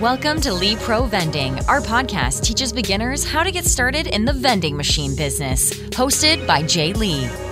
Welcome to Lee Pro Vending. Our podcast teaches beginners how to get started in the vending machine business. Hosted by Jay Lee.